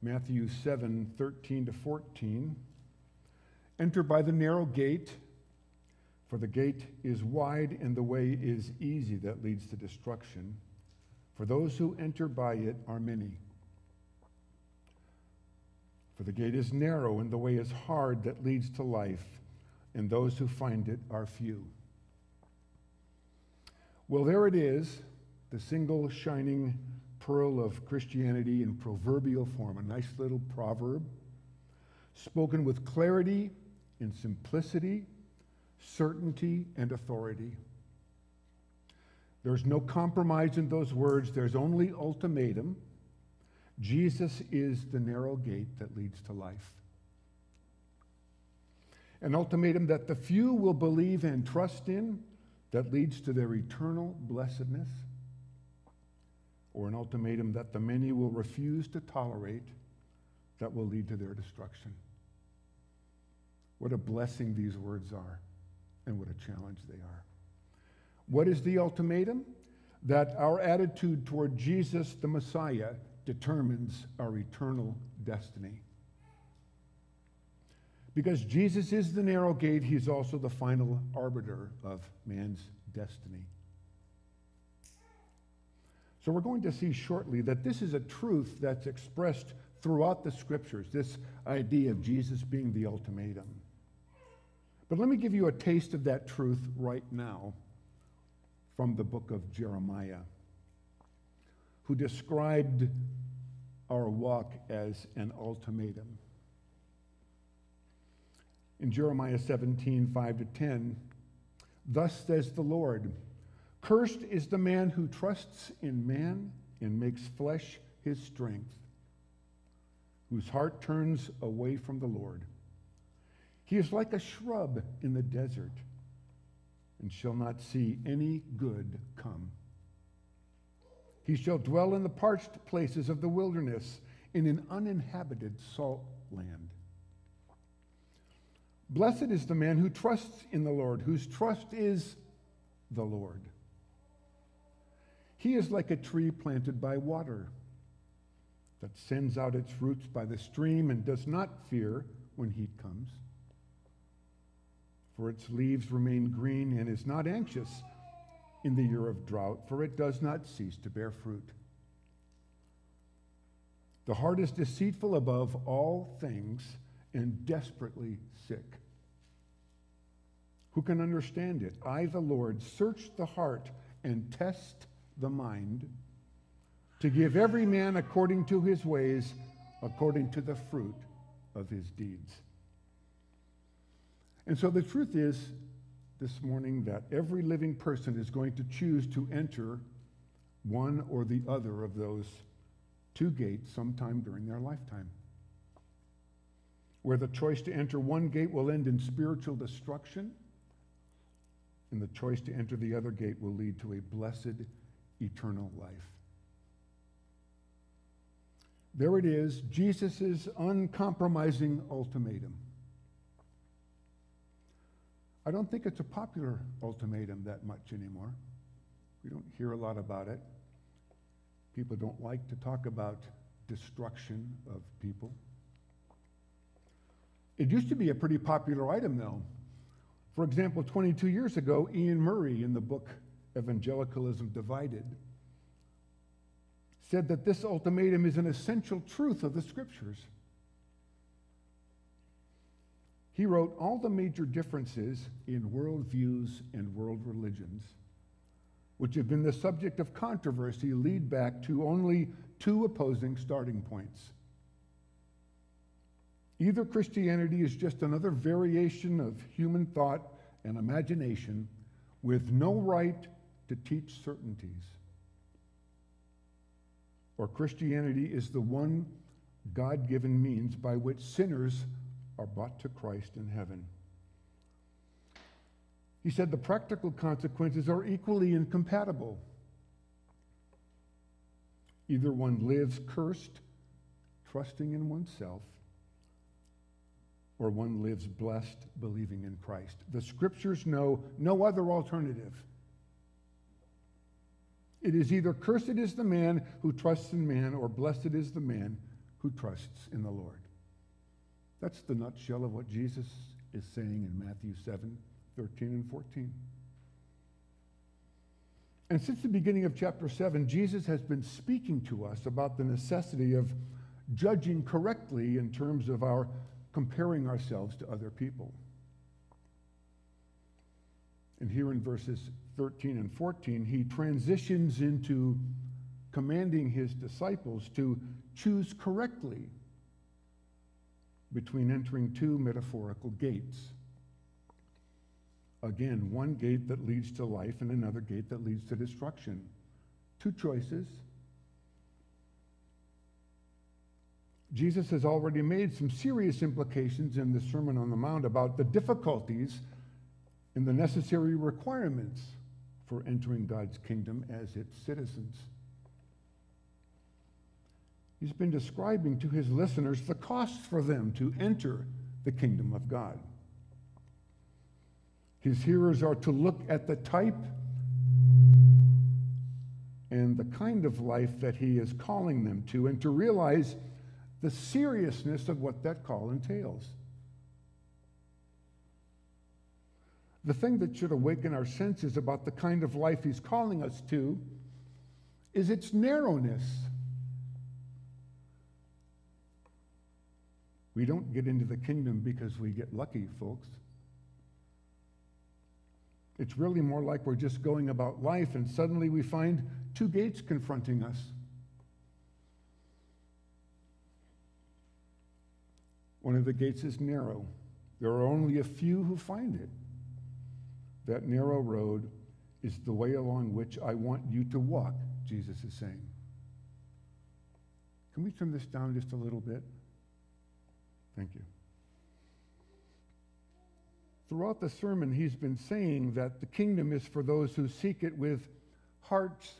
Matthew 7 13 to 14. Enter by the narrow gate, for the gate is wide and the way is easy that leads to destruction. For those who enter by it are many. For the gate is narrow and the way is hard that leads to life, and those who find it are few. Well, there it is, the single shining pearl of Christianity in proverbial form, a nice little proverb, spoken with clarity and simplicity, certainty and authority. There's no compromise in those words, there's only ultimatum. Jesus is the narrow gate that leads to life. An ultimatum that the few will believe and trust in that leads to their eternal blessedness or an ultimatum that the many will refuse to tolerate that will lead to their destruction. What a blessing these words are, and what a challenge they are. What is the ultimatum? That our attitude toward Jesus the Messiah determines our eternal destiny. Because Jesus is the narrow gate, he's also the final arbiter of man's destiny. So we're going to see shortly that this is a truth that's expressed throughout the scriptures, this idea of Jesus being the ultimatum. But let me give you a taste of that truth right now from the book of Jeremiah, who described our walk as an ultimatum. In Jeremiah 17, 5 to 10, thus says the Lord. Cursed is the man who trusts in man and makes flesh his strength, whose heart turns away from the Lord. He is like a shrub in the desert and shall not see any good come. He shall dwell in the parched places of the wilderness, in an uninhabited salt land. Blessed is the man who trusts in the Lord, whose trust is the Lord. He is like a tree planted by water that sends out its roots by the stream and does not fear when heat comes. For its leaves remain green and is not anxious in the year of drought, for it does not cease to bear fruit. The heart is deceitful above all things and desperately sick. Who can understand it? I, the Lord, search the heart and test the mind, to give every man according to his ways, according to the fruit of his deeds. And so the truth is this morning that every living person is going to choose to enter one or the other of those two gates sometime during their lifetime. Where the choice to enter one gate will end in spiritual destruction, and the choice to enter the other gate will lead to a blessed eternal life. There it is, Jesus' uncompromising ultimatum. I don't think it's a popular ultimatum that much anymore. We don't hear a lot about it. People don't like to talk about destruction of people. It used to be a pretty popular item, though. For example, 22 years ago, Iain Murray in the book Evangelicalism Divided, said that this ultimatum is an essential truth of the scriptures. He wrote all the major differences in worldviews and world religions, which have been the subject of controversy, lead back to only two opposing starting points. Either Christianity is just another variation of human thought and imagination with no right to teach certainties. Or Christianity is the one God given means by which sinners are brought to Christ in heaven. He said the practical consequences are equally incompatible. Either one lives cursed, trusting in oneself, or one lives blessed, believing in Christ. The scriptures know no other alternative. It is either cursed is the man who trusts in man, or blessed is the man who trusts in the Lord. That's the nutshell of what Jesus is saying in Matthew 7 13 and 14. And since the beginning of chapter 7, Jesus has been speaking to us about the necessity of judging correctly in terms of our comparing ourselves to other people. And here in verses 13 and 14, he transitions into commanding his disciples to choose correctly between entering two metaphorical gates. Again, one gate that leads to life and another gate that leads to destruction. Two choices. Jesus has already made some serious implications in the Sermon on the Mount about the difficulties and the necessary requirements for entering God's kingdom as its citizens. He's been describing to his listeners the costs for them to enter the kingdom of God. His hearers are to look at the type and the kind of life that he is calling them to and to realize the seriousness of what that call entails. The thing that should awaken our senses about the kind of life he's calling us to is its narrowness. We don't get into the kingdom because we get lucky, folks. It's really more like we're just going about life and suddenly we find two gates confronting us. One of the gates is narrow. There are only a few who find it. That narrow road is the way along which I want you to walk, Jesus is saying. Can we turn this down just a little bit? Thank you. Throughout the sermon, he's been saying that the kingdom is for those who seek it with hearts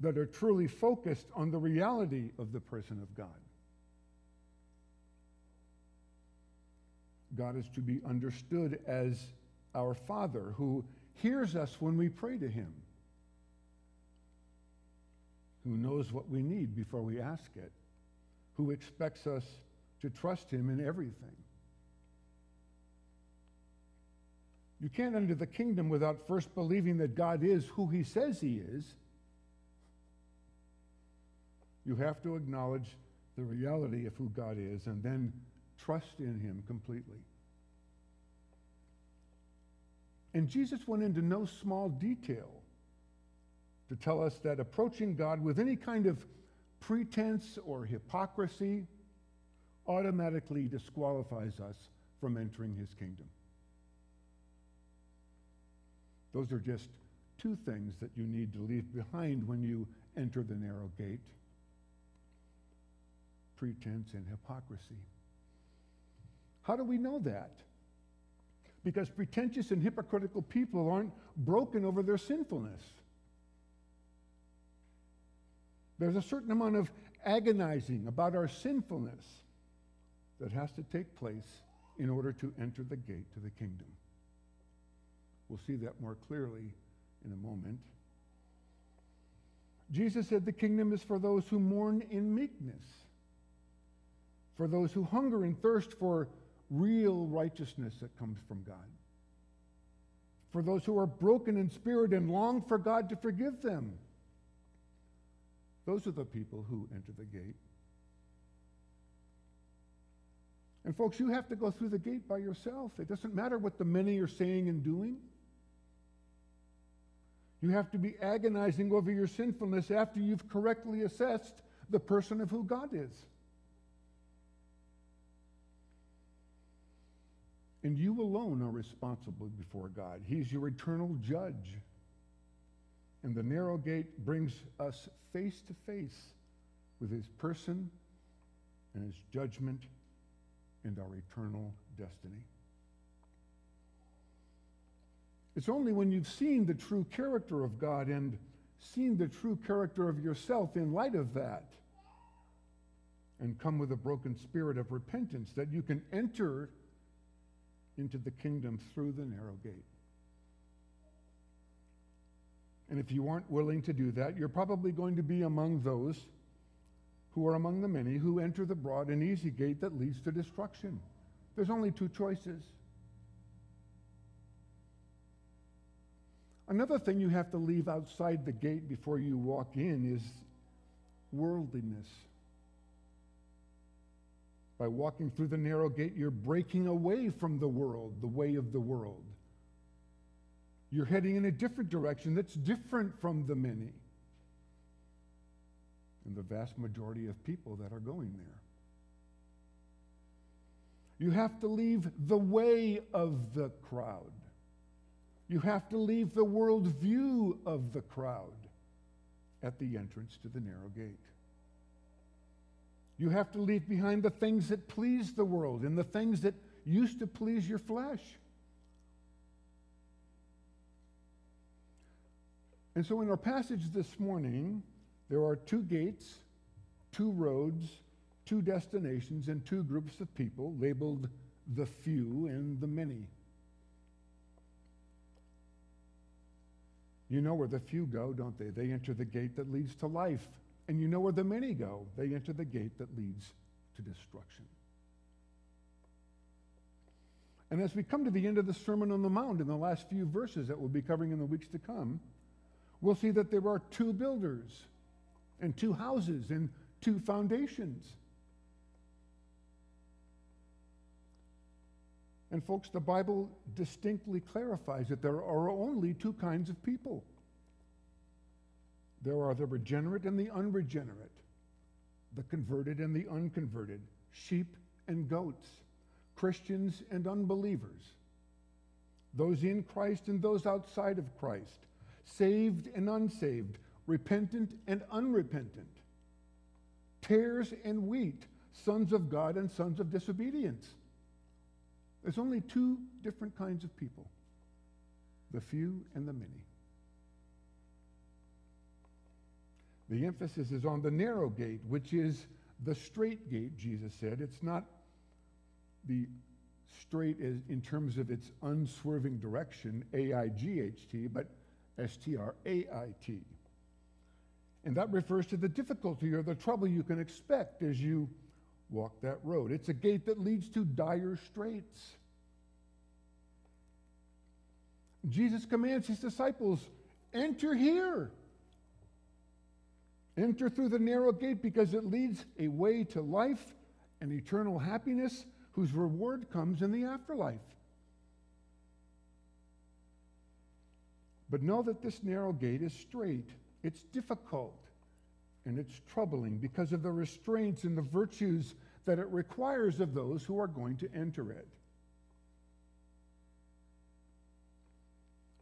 that are truly focused on the reality of the person of God. God is to be understood as our Father who hears us when we pray to him, who knows what we need before we ask it, who expects us to trust him in everything. You can't enter the kingdom without first believing that God is who he says he is. You have to acknowledge the reality of who God is and then trust in him completely. And Jesus went into no small detail to tell us that approaching God with any kind of pretense or hypocrisy automatically disqualifies us from entering his kingdom. Those are just two things that you need to leave behind when you enter the narrow gate pretense and hypocrisy. How do we know that? Because pretentious and hypocritical people aren't broken over their sinfulness. There's a certain amount of agonizing about our sinfulness that has to take place in order to enter the gate to the kingdom. We'll see that more clearly in a moment. Jesus said the kingdom is for those who mourn in meekness, for those who hunger and thirst for real righteousness that comes from God, for those who are broken in spirit and long for God to forgive them. Those are the people who enter the gate. And folks, you have to go through the gate by yourself. It doesn't matter what the many are saying and doing. You have to be agonizing over your sinfulness after you've correctly assessed the person of who God is. And you alone are responsible before God. He's your eternal judge. And the narrow gate brings us face to face with his person and his judgment and our eternal destiny. It's only when you've seen the true character of God and seen the true character of yourself in light of that and come with a broken spirit of repentance that you can enter into the kingdom through the narrow gate. And if you aren't willing to do that, you're probably going to be among those who are among the many who enter the broad and easy gate that leads to destruction. There's only two choices. Another thing you have to leave outside the gate before you walk in is worldliness. By walking through the narrow gate, you're breaking away from the world, the way of the world. You're heading in a different direction that's different from the many and the vast majority of people that are going there. You have to leave the way of the crowd. You have to leave the world view of the crowd at the entrance to the narrow gate. You have to leave behind the things that please the world and the things that used to please your flesh. And so, in our passage this morning, there are two gates, two roads, two destinations, and two groups of people labeled the few and the many. You know where the few go, don't they? They enter the gate that leads to life. And you know where the many go. They enter the gate that leads to destruction. And as we come to the end of the Sermon on the Mount in the last few verses that we'll be covering in the weeks to come, we'll see that there are two builders and two houses and two foundations. And, folks, the Bible distinctly clarifies that there are only two kinds of people there are the regenerate and the unregenerate, the converted and the unconverted, sheep and goats, Christians and unbelievers, those in Christ and those outside of Christ, saved and unsaved, repentant and unrepentant, tares and wheat, sons of God and sons of disobedience. There's only two different kinds of people the few and the many. The emphasis is on the narrow gate, which is the straight gate, Jesus said. It's not the straight in terms of its unswerving direction, A I G H T, but S T R A I T. And that refers to the difficulty or the trouble you can expect as you walk that road. It's a gate that leads to dire straits. Jesus commands his disciples enter here. Enter through the narrow gate because it leads a way to life and eternal happiness whose reward comes in the afterlife. But know that this narrow gate is straight it's difficult and it's troubling because of the restraints and the virtues that it requires of those who are going to enter it.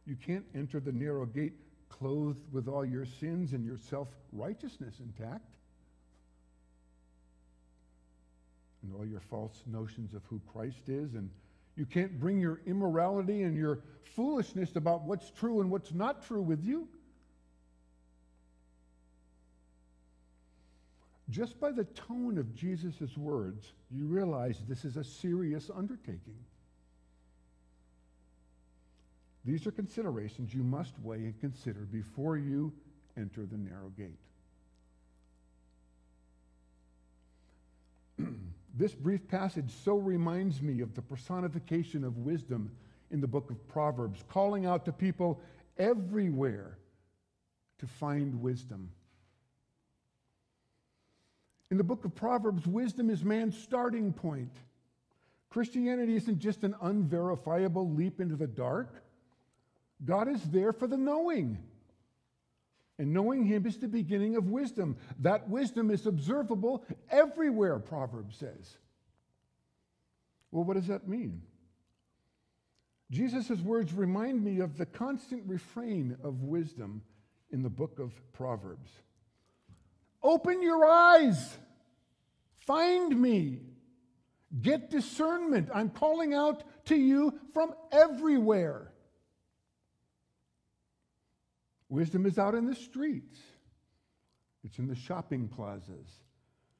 You can't enter the narrow gate clothed with all your sins and your self righteousness intact, and all your false notions of who Christ is. And you can't bring your immorality and your foolishness about what's true and what's not true with you. Just by the tone of Jesus' words, you realize this is a serious undertaking. These are considerations you must weigh and consider before you enter the narrow gate. this brief passage so reminds me of the personification of wisdom in the book of Proverbs, calling out to people everywhere to find wisdom. In the book of Proverbs, wisdom is man's starting point. Christianity isn't just an unverifiable leap into the dark. God is there for the knowing. And knowing Him is the beginning of wisdom. That wisdom is observable everywhere, Proverbs says. Well, what does that mean? Jesus' words remind me of the constant refrain of wisdom in the book of Proverbs. Open your eyes. Find me. Get discernment. I'm calling out to you from everywhere. Wisdom is out in the streets, it's in the shopping plazas,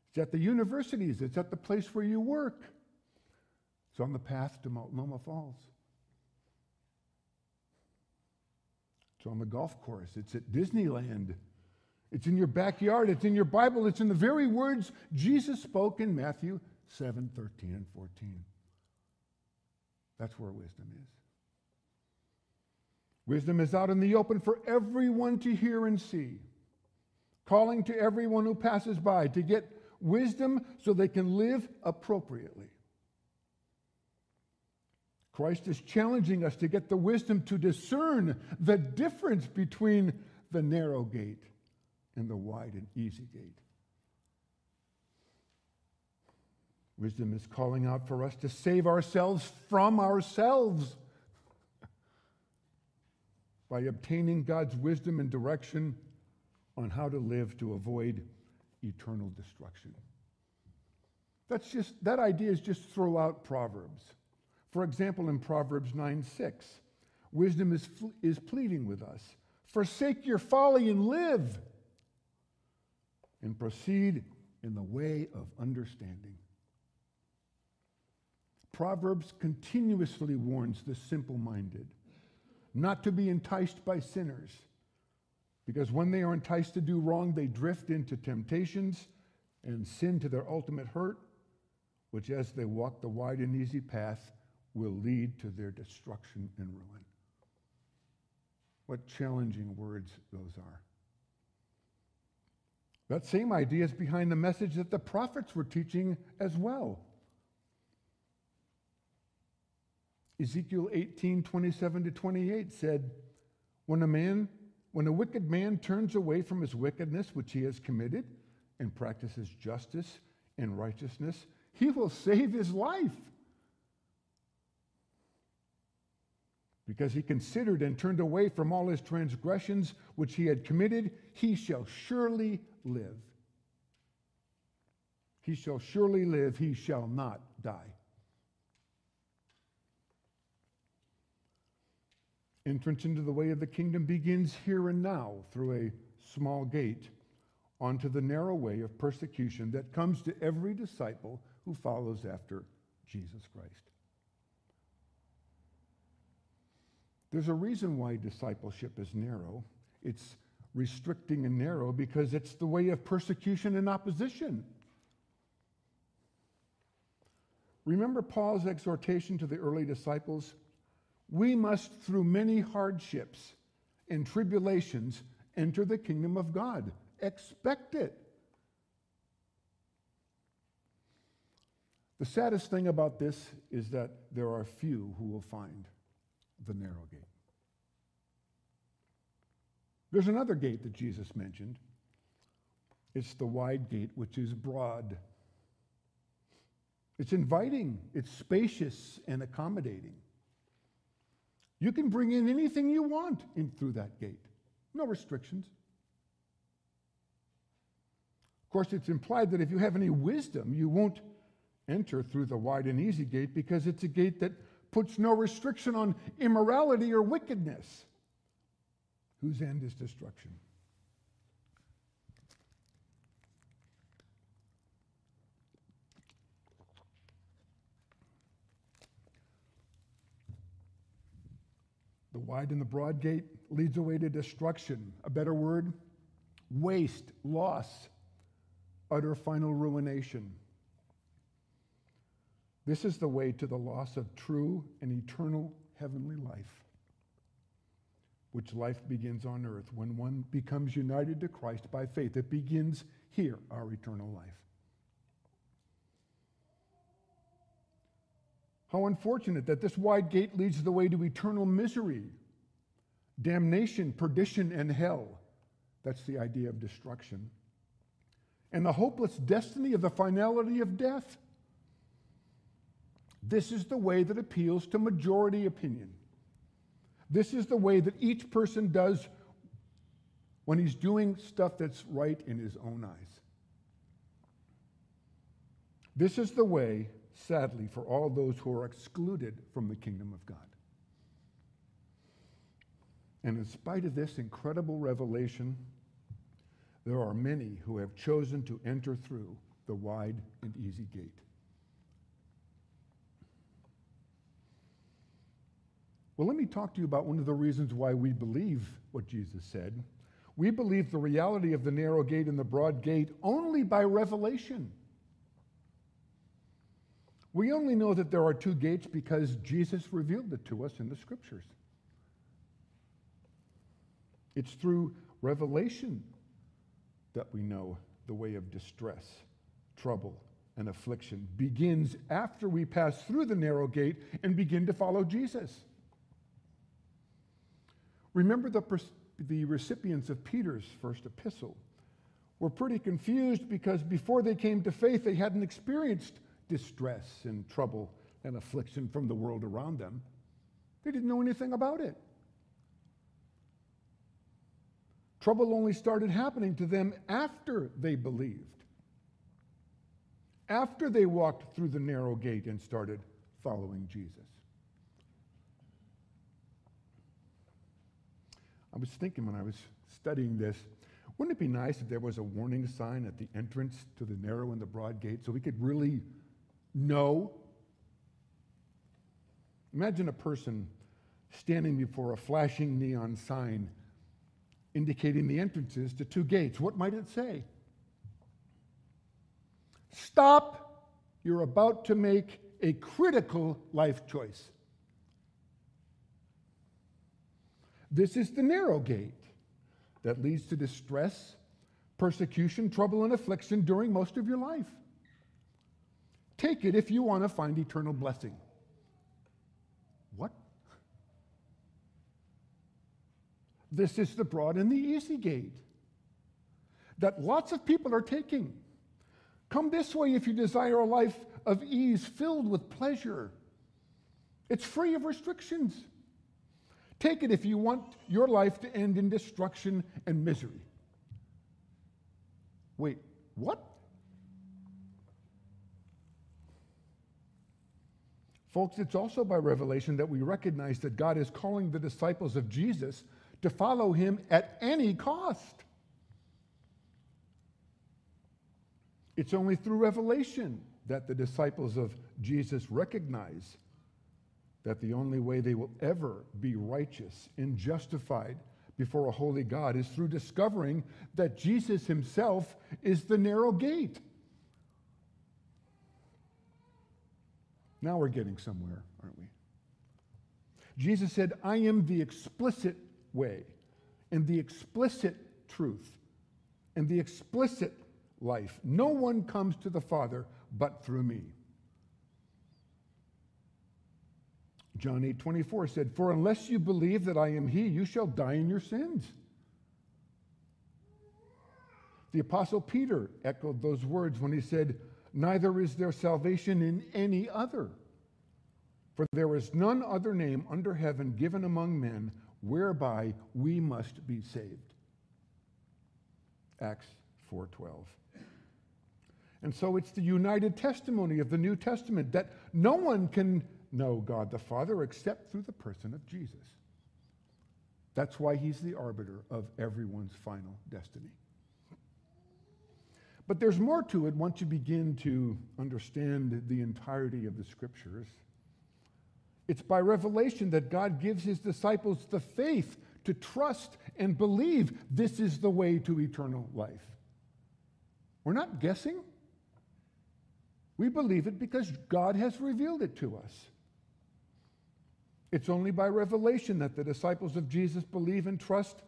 it's at the universities, it's at the place where you work, it's on the path to Multnomah Falls. It's on the golf course. It's at Disneyland. It's in your backyard, it's in your Bible, it's in the very words Jesus spoke in Matthew 7 13 and 14. That's where wisdom is. Wisdom is out in the open for everyone to hear and see, calling to everyone who passes by to get wisdom so they can live appropriately. Christ is challenging us to get the wisdom to discern the difference between the narrow gate and the wide and easy gate. Wisdom is calling out for us to save ourselves from ourselves by obtaining God's wisdom and direction on how to live to avoid eternal destruction. That's just that idea is just throughout Proverbs. For example, in Proverbs 9 6, wisdom is, is pleading with us forsake your folly and live, and proceed in the way of understanding. Proverbs continuously warns the simple minded not to be enticed by sinners, because when they are enticed to do wrong, they drift into temptations and sin to their ultimate hurt, which as they walk the wide and easy path will lead to their destruction and ruin. What challenging words those are. That same idea is behind the message that the prophets were teaching as well. Ezekiel 18, 27 to 28 said, When a man, when a wicked man turns away from his wickedness which he has committed and practices justice and righteousness, he will save his life. Because he considered and turned away from all his transgressions which he had committed, he shall surely live. He shall surely live, he shall not die. Entrance into the way of the kingdom begins here and now through a small gate onto the narrow way of persecution that comes to every disciple who follows after Jesus Christ. There's a reason why discipleship is narrow. It's restricting and narrow because it's the way of persecution and opposition. Remember Paul's exhortation to the early disciples? We must, through many hardships and tribulations, enter the kingdom of God. Expect it. The saddest thing about this is that there are few who will find the narrow gate. There's another gate that Jesus mentioned. It's the wide gate, which is broad. It's inviting, it's spacious and accommodating. You can bring in anything you want in through that gate, no restrictions. Of course, it's implied that if you have any wisdom, you won't enter through the wide and easy gate because it's a gate that puts no restriction on immorality or wickedness, whose end is destruction. Wide and the broad gate leads away to destruction. A better word, waste, loss, utter final ruination. This is the way to the loss of true and eternal heavenly life, which life begins on earth when one becomes united to Christ by faith. It begins here, our eternal life. How unfortunate that this wide gate leads the way to eternal misery, damnation, perdition, and hell. That's the idea of destruction. And the hopeless destiny of the finality of death. This is the way that appeals to majority opinion. This is the way that each person does when he's doing stuff that's right in his own eyes. This is the way sadly, for all those who are excluded from the kingdom of God. And in spite of this incredible revelation, there are many who have chosen to enter through the wide and easy gate. Well, let me talk to you about one of the reasons why we believe what Jesus said. We believe the reality of the narrow gate and the broad gate only by revelation. We only know that there are two gates because Jesus revealed it to us in the scriptures. It's through revelation that we know the way of distress, trouble, and affliction begins after we pass through the narrow gate and begin to follow Jesus. Remember the, the recipients of Peter's first epistle were pretty confused because before they came to faith, they hadn't experienced distress and trouble and affliction from the world around them. They didn't know anything about it. Trouble only started happening to them after they believed, after they walked through the narrow gate and started following Jesus. I was thinking when I was studying this, wouldn't it be nice if there was a warning sign at the entrance to the narrow and the broad gate so we could really know? Imagine a person standing before a flashing neon sign indicating the entrances to two gates. What might it say? Stop, you're about to make a critical life choice. This is the narrow gate that leads to distress, persecution, trouble, and affliction during most of your life. Take it if you want to find eternal blessing. What? This is the broad and the easy gate that lots of people are taking. Come this way if you desire a life of ease filled with pleasure. It's free of restrictions. Take it if you want your life to end in destruction and misery. Wait, what? Folks, it's also by revelation that we recognize that God is calling the disciples of Jesus to follow him at any cost. It's only through revelation that the disciples of Jesus recognize that the only way they will ever be righteous and justified before a holy God is through discovering that Jesus himself is the narrow gate. Now we're getting somewhere, aren't we? Jesus said, I am the explicit way and the explicit truth and the explicit life. No one comes to the Father but through me. John 8 24 said, For unless you believe that I am He, you shall die in your sins. The Apostle Peter echoed those words when he said, Neither is there salvation in any other. For there is none other name under heaven given among men whereby we must be saved. Acts 4:12. And so it's the united testimony of the New Testament that no one can know God the Father except through the person of Jesus. That's why he's the arbiter of everyone's final destiny. But there's more to it once you begin to understand the entirety of the scriptures. It's by revelation that God gives his disciples the faith to trust and believe this is the way to eternal life. We're not guessing. We believe it because God has revealed it to us. It's only by revelation that the disciples of Jesus believe and trust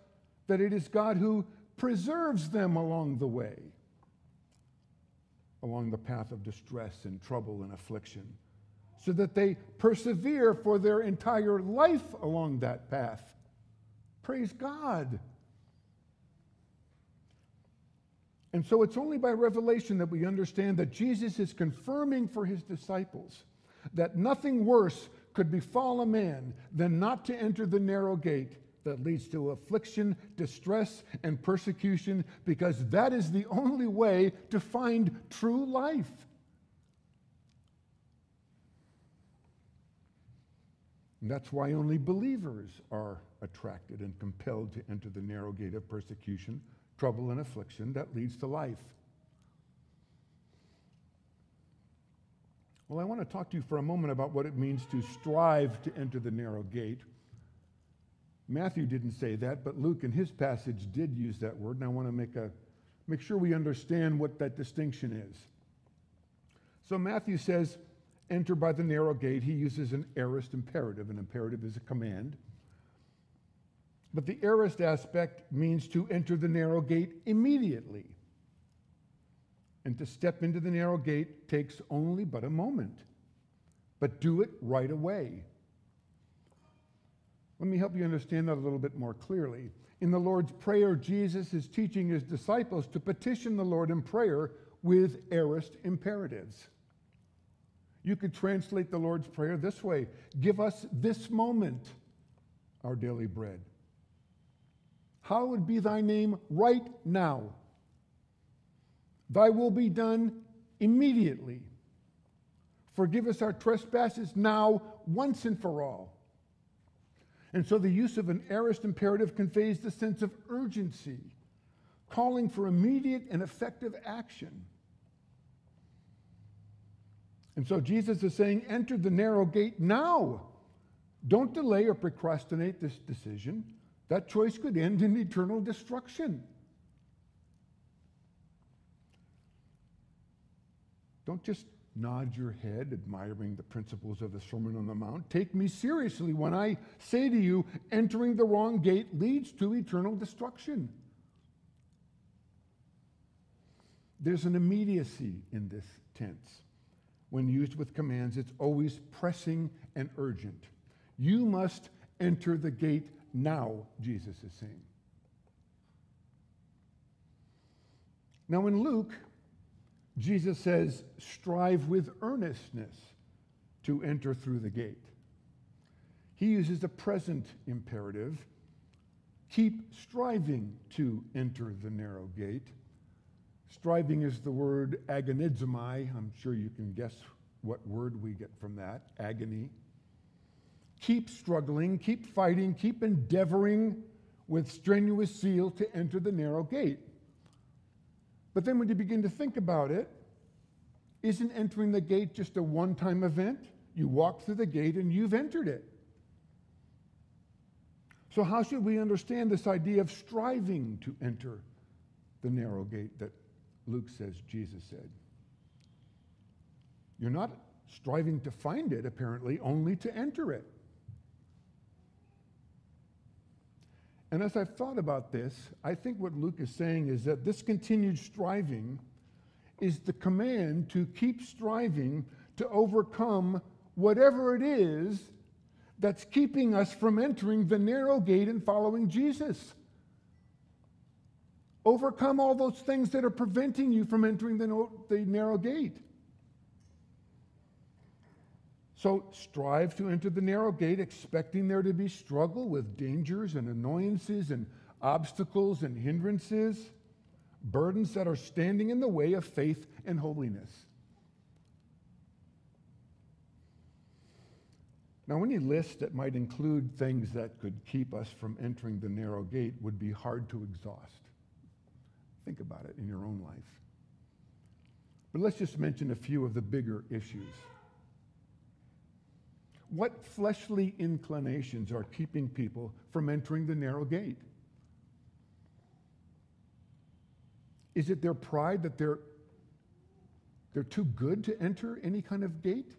that it is God who preserves them along the way, along the path of distress and trouble and affliction so that they persevere for their entire life along that path. Praise God. And so it's only by revelation that we understand that Jesus is confirming for his disciples that nothing worse could befall a man than not to enter the narrow gate that leads to affliction, distress, and persecution, because that is the only way to find true life. And that's why only believers are attracted and compelled to enter the narrow gate of persecution, trouble, and affliction that leads to life. Well, I want to talk to you for a moment about what it means to strive to enter the narrow gate. Matthew didn't say that, but Luke in his passage did use that word, and I want to make, a, make sure we understand what that distinction is. So Matthew says, enter by the narrow gate. He uses an aorist imperative. An imperative is a command. But the aorist aspect means to enter the narrow gate immediately. And to step into the narrow gate takes only but a moment. But do it right away. Let me help you understand that a little bit more clearly. In the Lord's Prayer, Jesus is teaching his disciples to petition the Lord in prayer with aorist imperatives. You could translate the Lord's Prayer this way Give us this moment our daily bread. Hallowed be thy name right now. Thy will be done immediately. Forgive us our trespasses now, once and for all. And so the use of an aorist imperative conveys the sense of urgency, calling for immediate and effective action. And so Jesus is saying, enter the narrow gate now. Don't delay or procrastinate this decision. That choice could end in eternal destruction. Don't just nod your head, admiring the principles of the Sermon on the Mount. Take me seriously when I say to you, entering the wrong gate leads to eternal destruction. There's an immediacy in this tense. When used with commands, it's always pressing and urgent. You must enter the gate now, Jesus is saying. Now, in Luke, Jesus says, strive with earnestness to enter through the gate. He uses the present imperative keep striving to enter the narrow gate. Striving is the word agonizomai. I'm sure you can guess what word we get from that agony. Keep struggling, keep fighting, keep endeavoring with strenuous zeal to enter the narrow gate. But then when you begin to think about it, isn't entering the gate just a one time event? You walk through the gate and you've entered it. So, how should we understand this idea of striving to enter the narrow gate that Luke says Jesus said? You're not striving to find it, apparently, only to enter it. And as I've thought about this, I think what Luke is saying is that this continued striving is the command to keep striving to overcome whatever it is that's keeping us from entering the narrow gate and following Jesus. Overcome all those things that are preventing you from entering the, the narrow gate. So strive to enter the narrow gate, expecting there to be struggle with dangers and annoyances and obstacles and hindrances, burdens that are standing in the way of faith and holiness. Now, any list that might include things that could keep us from entering the narrow gate would be hard to exhaust. Think about it in your own life. But let's just mention a few of the bigger issues. What fleshly inclinations are keeping people from entering the narrow gate? Is it their pride that they're, they're too good to enter any kind of gate?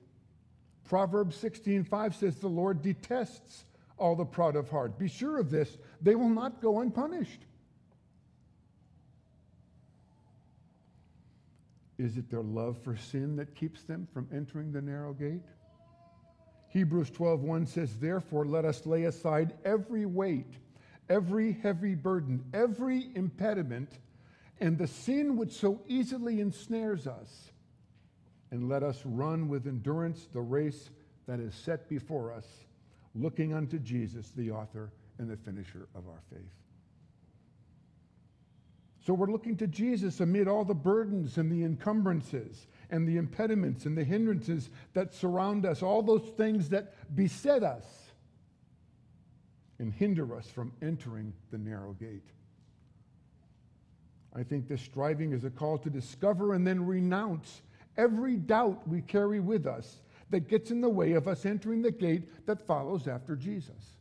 Proverbs 16:5 says the Lord detests all the proud of heart. Be sure of this, they will not go unpunished. Is it their love for sin that keeps them from entering the narrow gate? Hebrews 12:1 says, "Therefore let us lay aside every weight, every heavy burden, every impediment, and the sin which so easily ensnares us, and let us run with endurance the race that is set before us, looking unto Jesus, the author and the finisher of our faith." So we're looking to Jesus amid all the burdens and the encumbrances and the impediments and the hindrances that surround us, all those things that beset us and hinder us from entering the narrow gate. I think this striving is a call to discover and then renounce every doubt we carry with us that gets in the way of us entering the gate that follows after Jesus.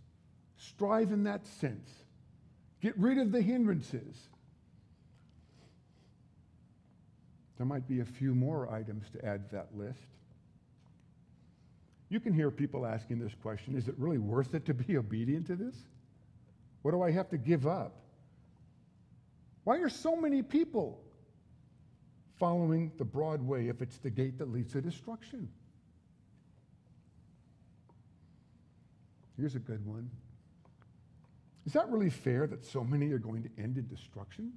Strive in that sense. Get rid of the hindrances. There might be a few more items to add to that list. You can hear people asking this question Is it really worth it to be obedient to this? What do I have to give up? Why are so many people following the broad way if it's the gate that leads to destruction? Here's a good one. Is that really fair that so many are going to end in destruction?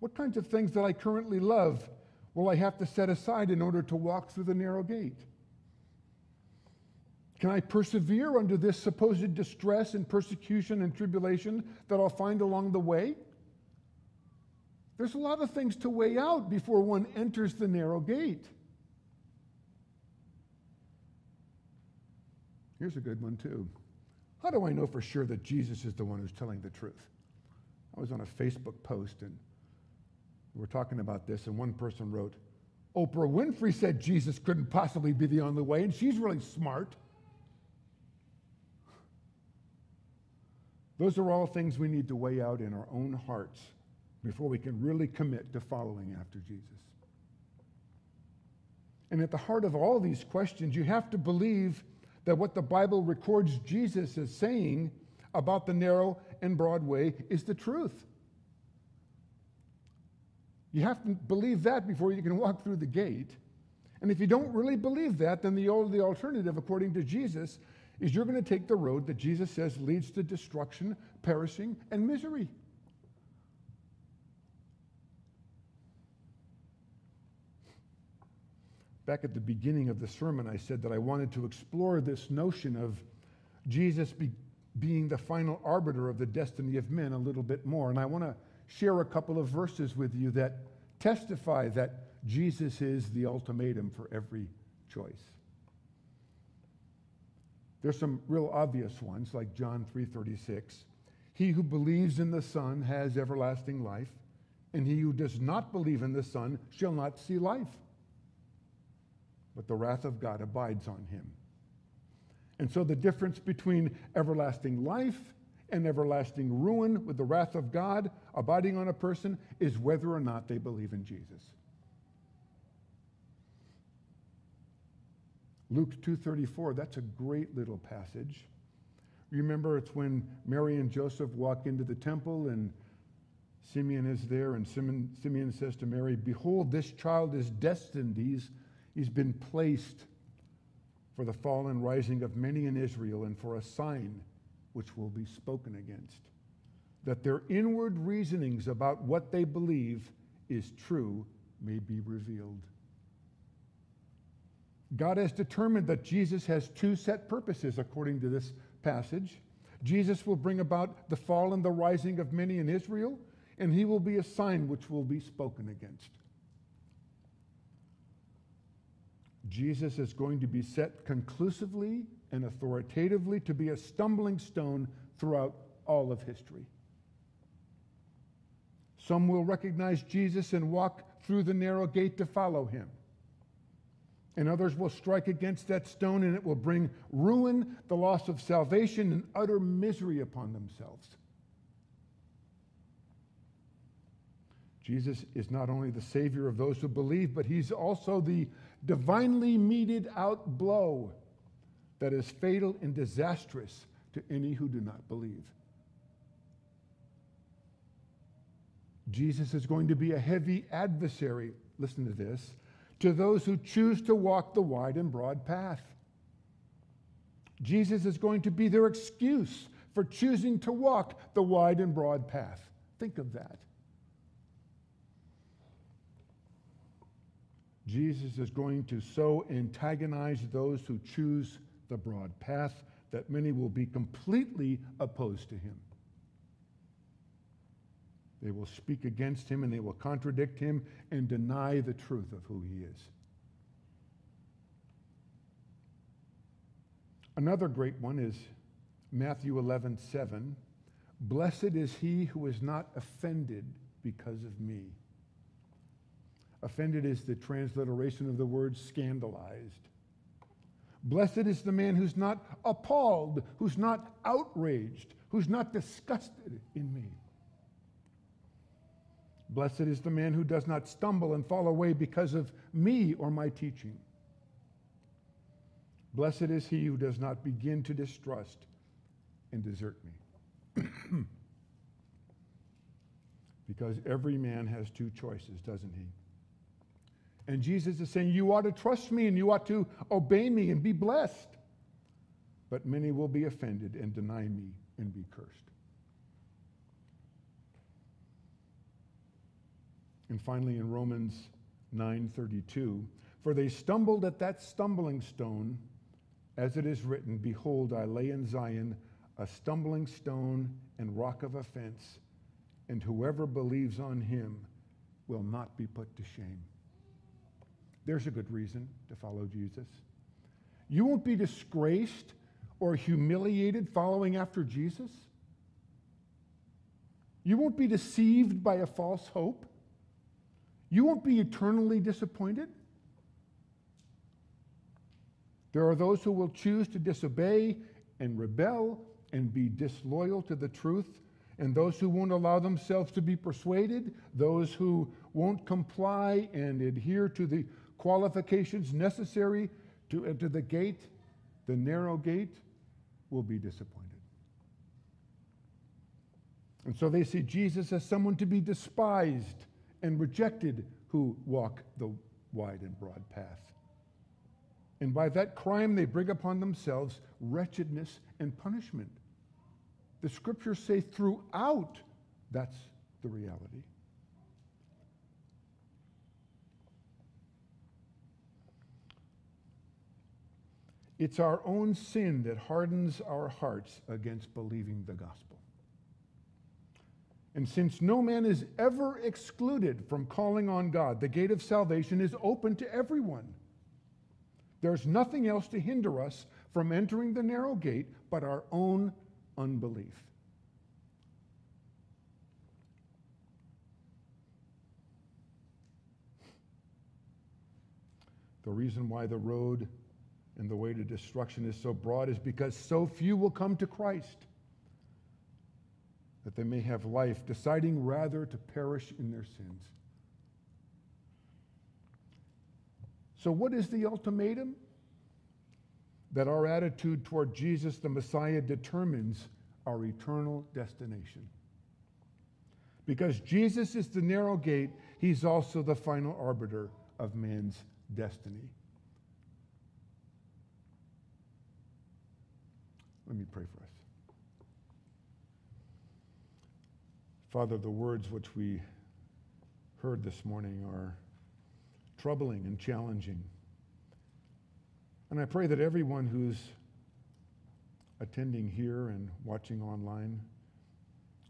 What kinds of things that I currently love will I have to set aside in order to walk through the narrow gate? Can I persevere under this supposed distress and persecution and tribulation that I'll find along the way? There's a lot of things to weigh out before one enters the narrow gate. Here's a good one, too. How do I know for sure that Jesus is the one who's telling the truth? I was on a Facebook post and we were talking about this, and one person wrote, Oprah Winfrey said Jesus couldn't possibly be the only way, and she's really smart. Those are all things we need to weigh out in our own hearts before we can really commit to following after Jesus. And at the heart of all these questions, you have to believe that what the Bible records Jesus as saying about the narrow and broad way is the truth. You have to believe that before you can walk through the gate. And if you don't really believe that, then the, the alternative, according to Jesus, is you're going to take the road that Jesus says leads to destruction, perishing, and misery. Back at the beginning of the sermon, I said that I wanted to explore this notion of Jesus be, being the final arbiter of the destiny of men a little bit more. And I want to share a couple of verses with you that testify that Jesus is the ultimatum for every choice. There's some real obvious ones like John 3:36. He who believes in the Son has everlasting life, and he who does not believe in the Son shall not see life. But the wrath of God abides on him. And so the difference between everlasting life and everlasting ruin with the wrath of God abiding on a person is whether or not they believe in Jesus. Luke 2:34, that's a great little passage. Remember it's when Mary and Joseph walk into the temple and Simeon is there and Simeon, Simeon says to Mary, "Behold, this child is destined. He's he's been placed for the fall and rising of many in Israel and for a sign which will be spoken against. That their inward reasonings about what they believe is true may be revealed. God has determined that Jesus has two set purposes according to this passage. Jesus will bring about the fall and the rising of many in Israel, and he will be a sign which will be spoken against. Jesus is going to be set conclusively and authoritatively to be a stumbling stone throughout all of history. Some will recognize Jesus and walk through the narrow gate to follow him. And others will strike against that stone, and it will bring ruin, the loss of salvation, and utter misery upon themselves. Jesus is not only the Savior of those who believe, but He's also the divinely meted out blow that is fatal and disastrous to any who do not believe. Jesus is going to be a heavy adversary, listen to this, to those who choose to walk the wide and broad path. Jesus is going to be their excuse for choosing to walk the wide and broad path. Think of that. Jesus is going to so antagonize those who choose the broad path that many will be completely opposed to him. They will speak against him and they will contradict him and deny the truth of who he is. Another great one is Matthew 11, 7. Blessed is he who is not offended because of me. Offended is the transliteration of the word scandalized. Blessed is the man who's not appalled, who's not outraged, who's not disgusted in me. Blessed is the man who does not stumble and fall away because of me or my teaching. Blessed is he who does not begin to distrust and desert me. because every man has two choices, doesn't he? And Jesus is saying, You ought to trust me and you ought to obey me and be blessed. But many will be offended and deny me and be cursed. And finally in Romans 9:32, for they stumbled at that stumbling stone, as it is written, behold I lay in Zion a stumbling stone and rock of offense, and whoever believes on him will not be put to shame. There's a good reason to follow Jesus. You won't be disgraced or humiliated following after Jesus. You won't be deceived by a false hope. You won't be eternally disappointed. There are those who will choose to disobey and rebel and be disloyal to the truth, and those who won't allow themselves to be persuaded, those who won't comply and adhere to the qualifications necessary to enter the gate, the narrow gate, will be disappointed. And so they see Jesus as someone to be despised and rejected who walk the wide and broad path. And by that crime, they bring upon themselves wretchedness and punishment. The scriptures say throughout that's the reality. It's our own sin that hardens our hearts against believing the gospel. And since no man is ever excluded from calling on God, the gate of salvation is open to everyone. There's nothing else to hinder us from entering the narrow gate but our own unbelief. The reason why the road and the way to destruction is so broad is because so few will come to Christ that they may have life, deciding rather to perish in their sins. So, what is the ultimatum? That our attitude toward Jesus the Messiah determines our eternal destination. Because Jesus is the narrow gate, he's also the final arbiter of man's destiny. Let me pray for us. Father, the words which we heard this morning are troubling and challenging. And I pray that everyone who's attending here and watching online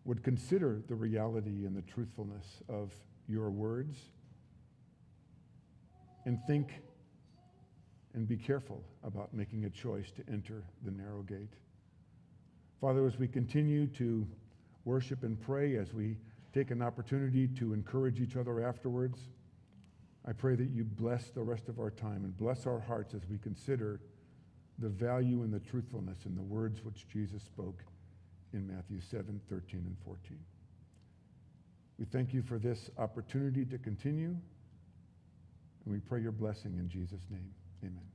would consider the reality and the truthfulness of your words and think and be careful about making a choice to enter the narrow gate. Father, as we continue to worship and pray, as we take an opportunity to encourage each other afterwards, I pray that you bless the rest of our time and bless our hearts as we consider the value and the truthfulness in the words which Jesus spoke in Matthew 7 13 and 14. We thank you for this opportunity to continue, and we pray your blessing in Jesus' name. Amen.